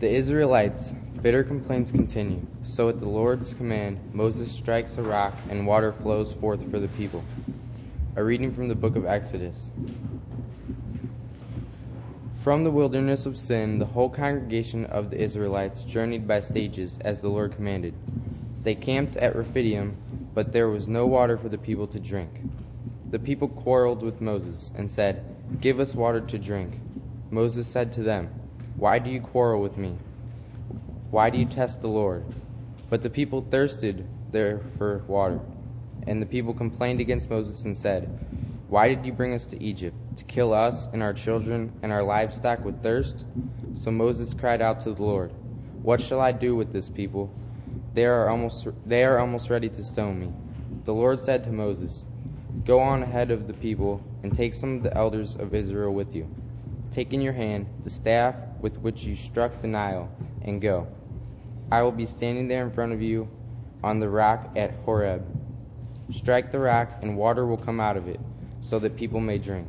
The Israelites' bitter complaints continue. So, at the Lord's command, Moses strikes a rock and water flows forth for the people. A reading from the book of Exodus. From the wilderness of Sin, the whole congregation of the Israelites journeyed by stages as the Lord commanded. They camped at Rephidim, but there was no water for the people to drink. The people quarreled with Moses and said, Give us water to drink. Moses said to them, Why do you quarrel with me? Why do you test the Lord? But the people thirsted there for water. And the people complained against Moses and said, Why did you bring us to Egypt? To kill us and our children and our livestock with thirst? So Moses cried out to the Lord, What shall I do with this people? They are almost, they are almost ready to stone me. The Lord said to Moses, Go on ahead of the people and take some of the elders of Israel with you. Take in your hand the staff with which you struck the Nile and go. I will be standing there in front of you on the rock at Horeb. Strike the rock, and water will come out of it, so that people may drink.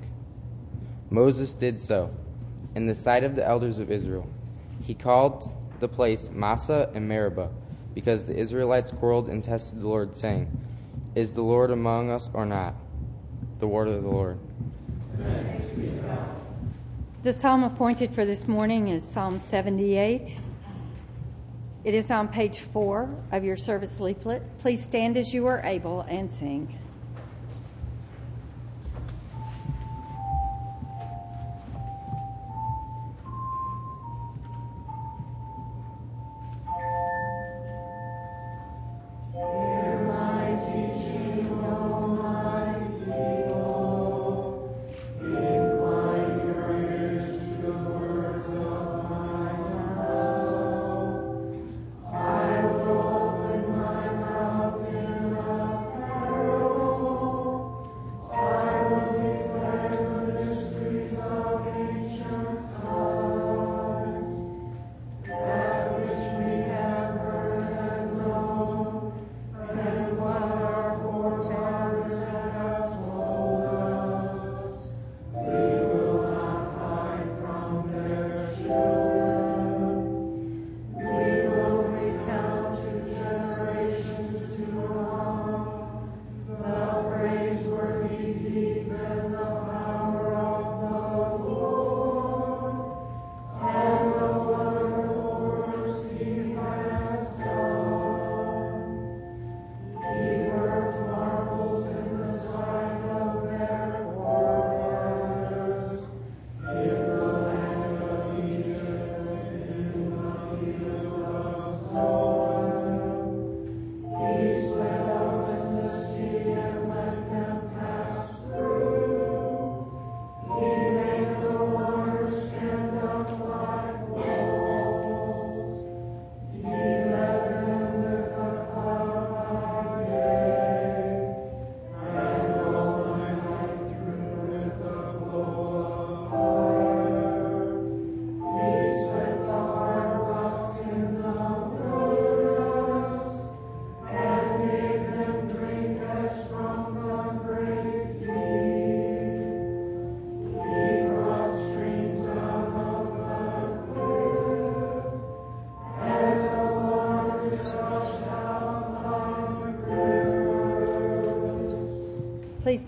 Moses did so, in the sight of the elders of Israel. He called the place Massah and Meribah, because the Israelites quarreled and tested the Lord, saying, Is the Lord among us or not? The word of the Lord. The psalm appointed for this morning is Psalm 78. It is on page four of your service leaflet. Please stand as you are able and sing.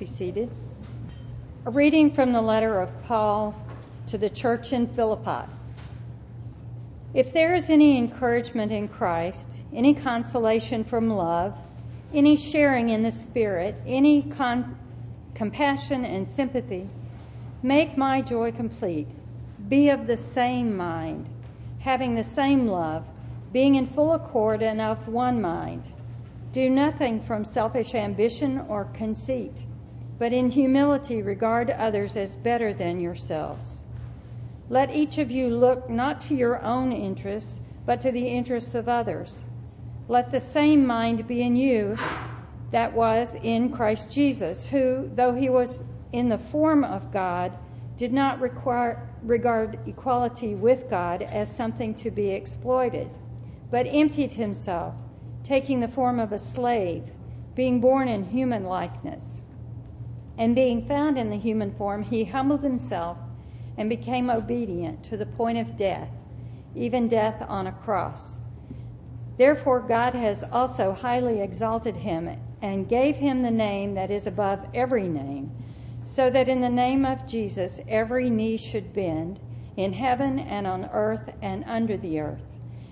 Be seated. A reading from the letter of Paul to the church in Philippi. If there is any encouragement in Christ, any consolation from love, any sharing in the Spirit, any con- compassion and sympathy, make my joy complete. Be of the same mind, having the same love, being in full accord and of one mind. Do nothing from selfish ambition or conceit but in humility regard others as better than yourselves. Let each of you look not to your own interests, but to the interests of others. Let the same mind be in you that was in Christ Jesus, who, though he was in the form of God, did not require, regard equality with God as something to be exploited, but emptied himself, taking the form of a slave, being born in human likeness and being found in the human form, he humbled himself and became obedient to the point of death, even death on a cross. Therefore, God has also highly exalted him and gave him the name that is above every name, so that in the name of Jesus every knee should bend, in heaven and on earth and under the earth,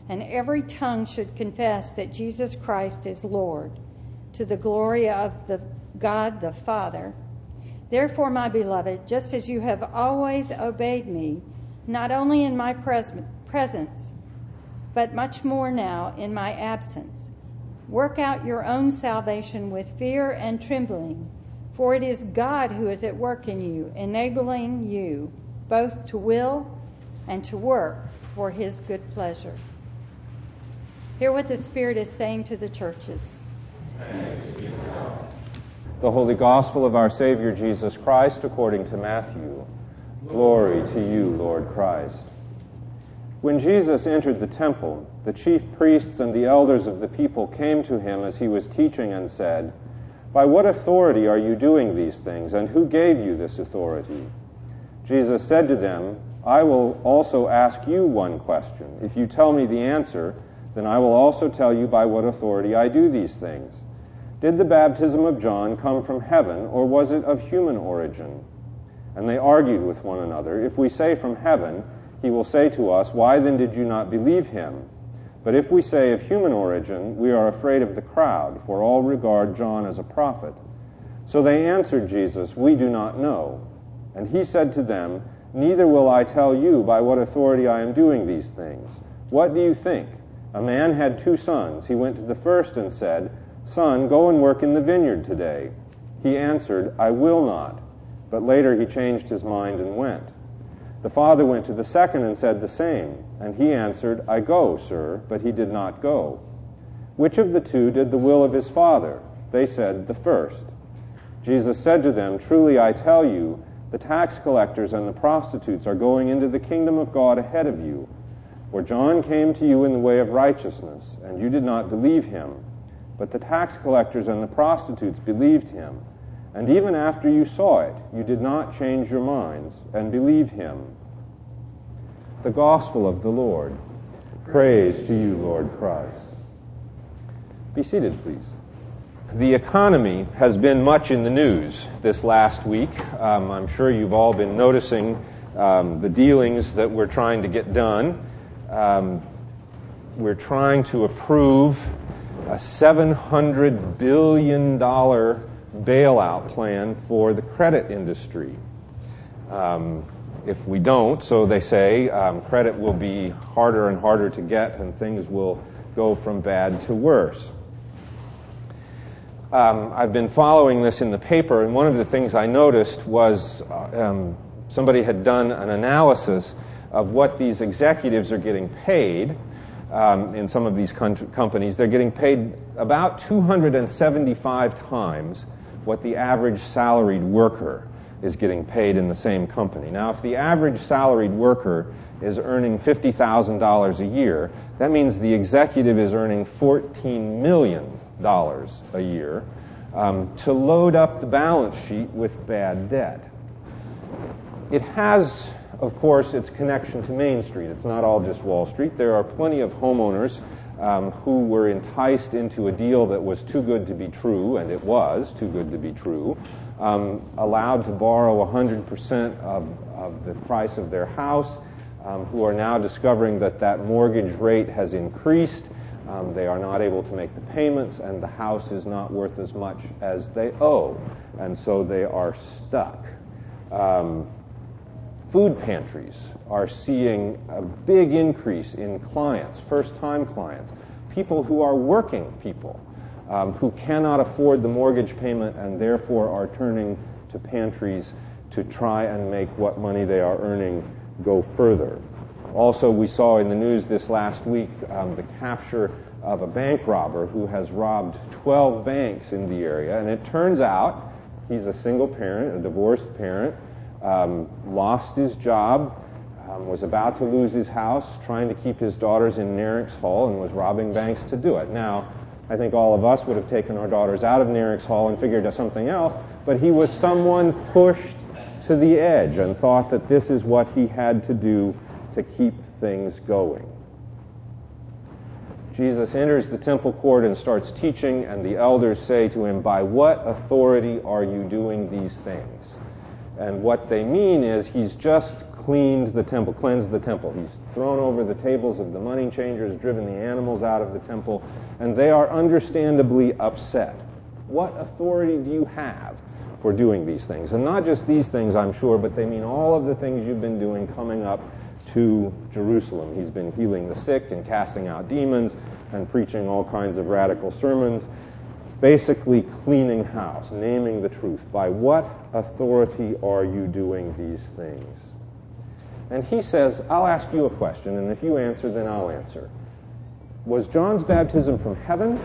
and every tongue should confess that Jesus Christ is Lord, to the glory of the God the Father. Therefore, my beloved, just as you have always obeyed me, not only in my pres- presence, but much more now in my absence. Work out your own salvation with fear and trembling, for it is God who is at work in you, enabling you both to will and to work for his good pleasure. Hear what the Spirit is saying to the churches. The Holy Gospel of our Savior Jesus Christ according to Matthew. Glory to you, Lord Christ. When Jesus entered the temple, the chief priests and the elders of the people came to him as he was teaching and said, By what authority are you doing these things, and who gave you this authority? Jesus said to them, I will also ask you one question. If you tell me the answer, then I will also tell you by what authority I do these things. Did the baptism of John come from heaven, or was it of human origin? And they argued with one another, If we say from heaven, he will say to us, Why then did you not believe him? But if we say of human origin, we are afraid of the crowd, for all regard John as a prophet. So they answered Jesus, We do not know. And he said to them, Neither will I tell you by what authority I am doing these things. What do you think? A man had two sons. He went to the first and said, Son, go and work in the vineyard today. He answered, I will not. But later he changed his mind and went. The father went to the second and said the same. And he answered, I go, sir, but he did not go. Which of the two did the will of his father? They said, The first. Jesus said to them, Truly I tell you, the tax collectors and the prostitutes are going into the kingdom of God ahead of you. For John came to you in the way of righteousness, and you did not believe him. But the tax collectors and the prostitutes believed him. And even after you saw it, you did not change your minds and believe him. The Gospel of the Lord. Praise to you, Lord Christ. Be seated, please. The economy has been much in the news this last week. Um, I'm sure you've all been noticing um, the dealings that we're trying to get done. Um, we're trying to approve a $700 billion bailout plan for the credit industry. Um, if we don't, so they say, um, credit will be harder and harder to get and things will go from bad to worse. Um, I've been following this in the paper, and one of the things I noticed was uh, somebody had done an analysis of what these executives are getting paid um, in some of these companies. They're getting paid about 275 times what the average salaried worker is getting paid in the same company. Now, if the average salaried worker is earning $50,000 a year, that means the executive is earning $14 million a year um, to load up the balance sheet with bad debt. It has, of course, its connection to Main Street. It's not all just Wall Street. There are plenty of homeowners um, who were enticed into a deal that was too good to be true, and it was too good to be true, um, allowed to borrow 100% of, of the price of their house, um, who are now discovering that that mortgage rate has increased. Um, they are not able to make the payments, and the house is not worth as much as they owe, and so they are stuck. Um, food pantries are seeing a big increase in clients, first time clients, people who are working people um, who cannot afford the mortgage payment and therefore are turning to pantries to try and make what money they are earning go further. Also, we saw in the news this last week um, the capture of a bank robber who has robbed 12 banks in the area, and it turns out he's a single parent, a divorced parent, um, lost his job, um, was about to lose his house, trying to keep his daughters in Nerinx Hall, and was robbing banks to do it. Now, I think all of us would have taken our daughters out of Nerinx Hall and figured out something else, but he was someone pushed to the edge and thought that this is what he had to do to keep things going. Jesus enters the temple court and starts teaching, and the elders say to him, By what authority are you doing these things? And what they mean is he's just cleaned the temple, cleansed the temple. He's thrown over the tables of the money changers, driven the animals out of the temple, and they are understandably upset. What authority do you have for doing these things? And not just these things, I'm sure, but they mean all of the things you've been doing coming up to Jerusalem. He's been healing the sick and casting out demons and preaching all kinds of radical sermons, basically cleaning house, naming the truth. By what authority are you doing these things? And he says, I'll ask you a question, and if you answer, then I'll answer. Was John's baptism from heaven,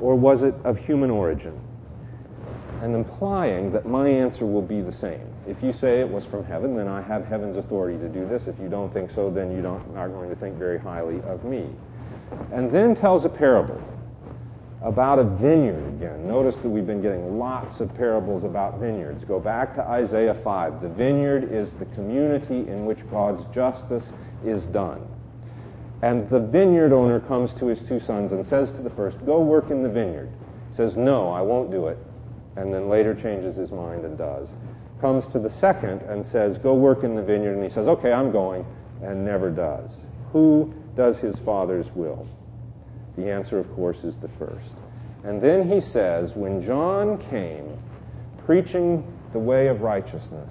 or was it of human origin? And implying that my answer will be the same. If you say it was from heaven, then I have heaven's authority to do this. If you don't think so, then you don't, are going to think very highly of me. And then tells a parable about a vineyard again. Notice that we've been getting lots of parables about vineyards. Go back to Isaiah 5. The vineyard is the community in which God's justice is done. And the vineyard owner comes to his two sons and says to the first, Go work in the vineyard. He says, No, I won't do it. And then later changes his mind and does. Comes to the second and says, Go work in the vineyard. And he says, Okay, I'm going, and never does. Who does his father's will? The answer, of course, is the first. And then he says, when John came preaching the way of righteousness,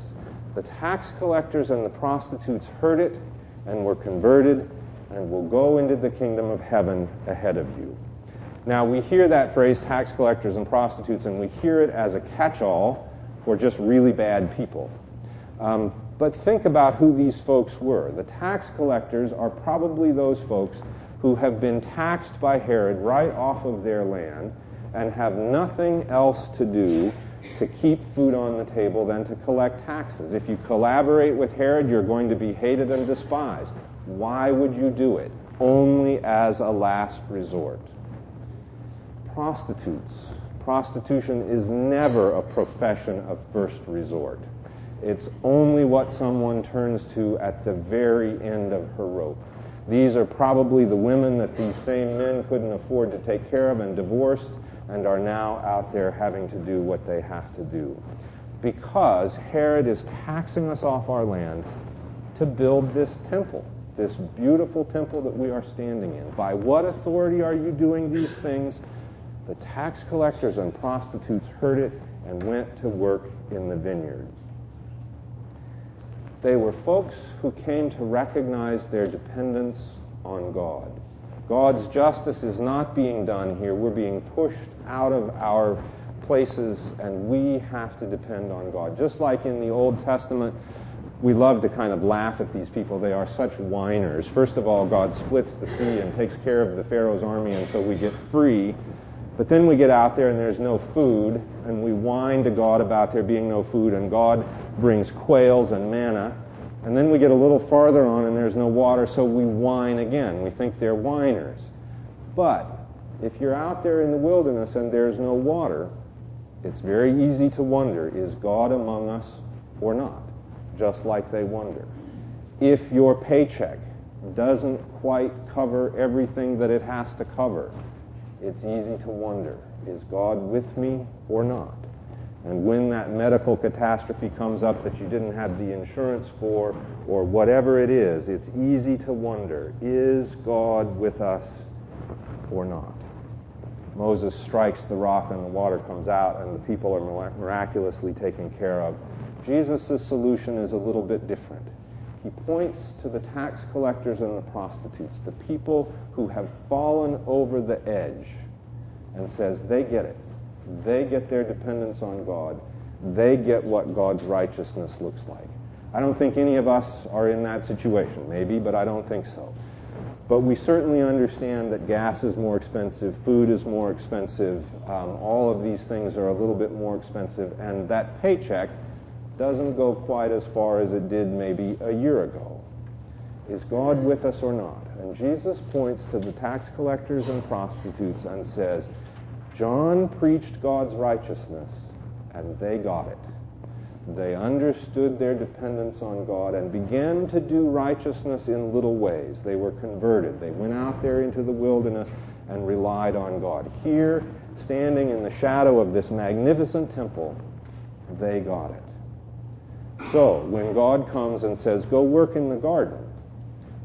the tax collectors and the prostitutes heard it and were converted and will go into the kingdom of heaven ahead of you. Now, we hear that phrase, tax collectors and prostitutes, and we hear it as a catch all for just really bad people. Um, but think about who these folks were. The tax collectors are probably those folks who have been taxed by Herod right off of their land and have nothing else to do to keep food on the table than to collect taxes. If you collaborate with Herod, you're going to be hated and despised. Why would you do it? Only as a last resort. Prostitutes. Prostitution is never a profession of first resort. It's only what someone turns to at the very end of her rope. These are probably the women that these same men couldn't afford to take care of and divorced and are now out there having to do what they have to do. Because Herod is taxing us off our land to build this temple, this beautiful temple that we are standing in. By what authority are you doing these things? The tax collectors and prostitutes heard it and went to work in the vineyard. They were folks who came to recognize their dependence on God. God's justice is not being done here. We're being pushed out of our places, and we have to depend on God. Just like in the Old Testament, we love to kind of laugh at these people. They are such whiners. First of all, God splits the sea and takes care of the Pharaoh's army, and so we get free. But then we get out there and there's no food, and we whine to God about there being no food, and God brings quails and manna. And then we get a little farther on and there's no water, so we whine again. We think they're whiners. But if you're out there in the wilderness and there's no water, it's very easy to wonder is God among us or not? Just like they wonder. If your paycheck doesn't quite cover everything that it has to cover, it's easy to wonder is God with me or not? And when that medical catastrophe comes up that you didn't have the insurance for, or whatever it is, it's easy to wonder is God with us or not? Moses strikes the rock and the water comes out, and the people are miraculously taken care of. Jesus' solution is a little bit different. He points to the tax collectors and the prostitutes, the people who have fallen over the edge, and says, they get it. They get their dependence on God. They get what God's righteousness looks like. I don't think any of us are in that situation. Maybe, but I don't think so. But we certainly understand that gas is more expensive, food is more expensive, um, all of these things are a little bit more expensive, and that paycheck doesn't go quite as far as it did maybe a year ago. Is God with us or not? And Jesus points to the tax collectors and prostitutes and says, John preached God's righteousness, and they got it. They understood their dependence on God and began to do righteousness in little ways. They were converted. They went out there into the wilderness and relied on God. Here, standing in the shadow of this magnificent temple, they got it. So, when God comes and says, Go work in the garden,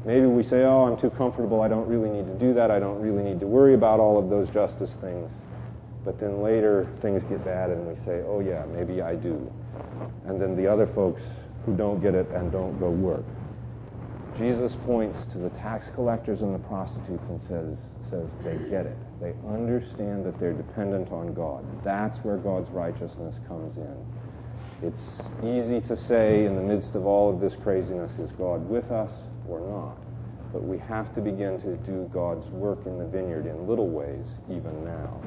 maybe we say, Oh, I'm too comfortable. I don't really need to do that. I don't really need to worry about all of those justice things. But then later things get bad and we say, Oh, yeah, maybe I do. And then the other folks who don't get it and don't go work. Jesus points to the tax collectors and the prostitutes and says, says they get it. They understand that they're dependent on God. That's where God's righteousness comes in. It's easy to say in the midst of all of this craziness, is God with us or not? But we have to begin to do God's work in the vineyard in little ways even now.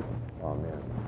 Amen.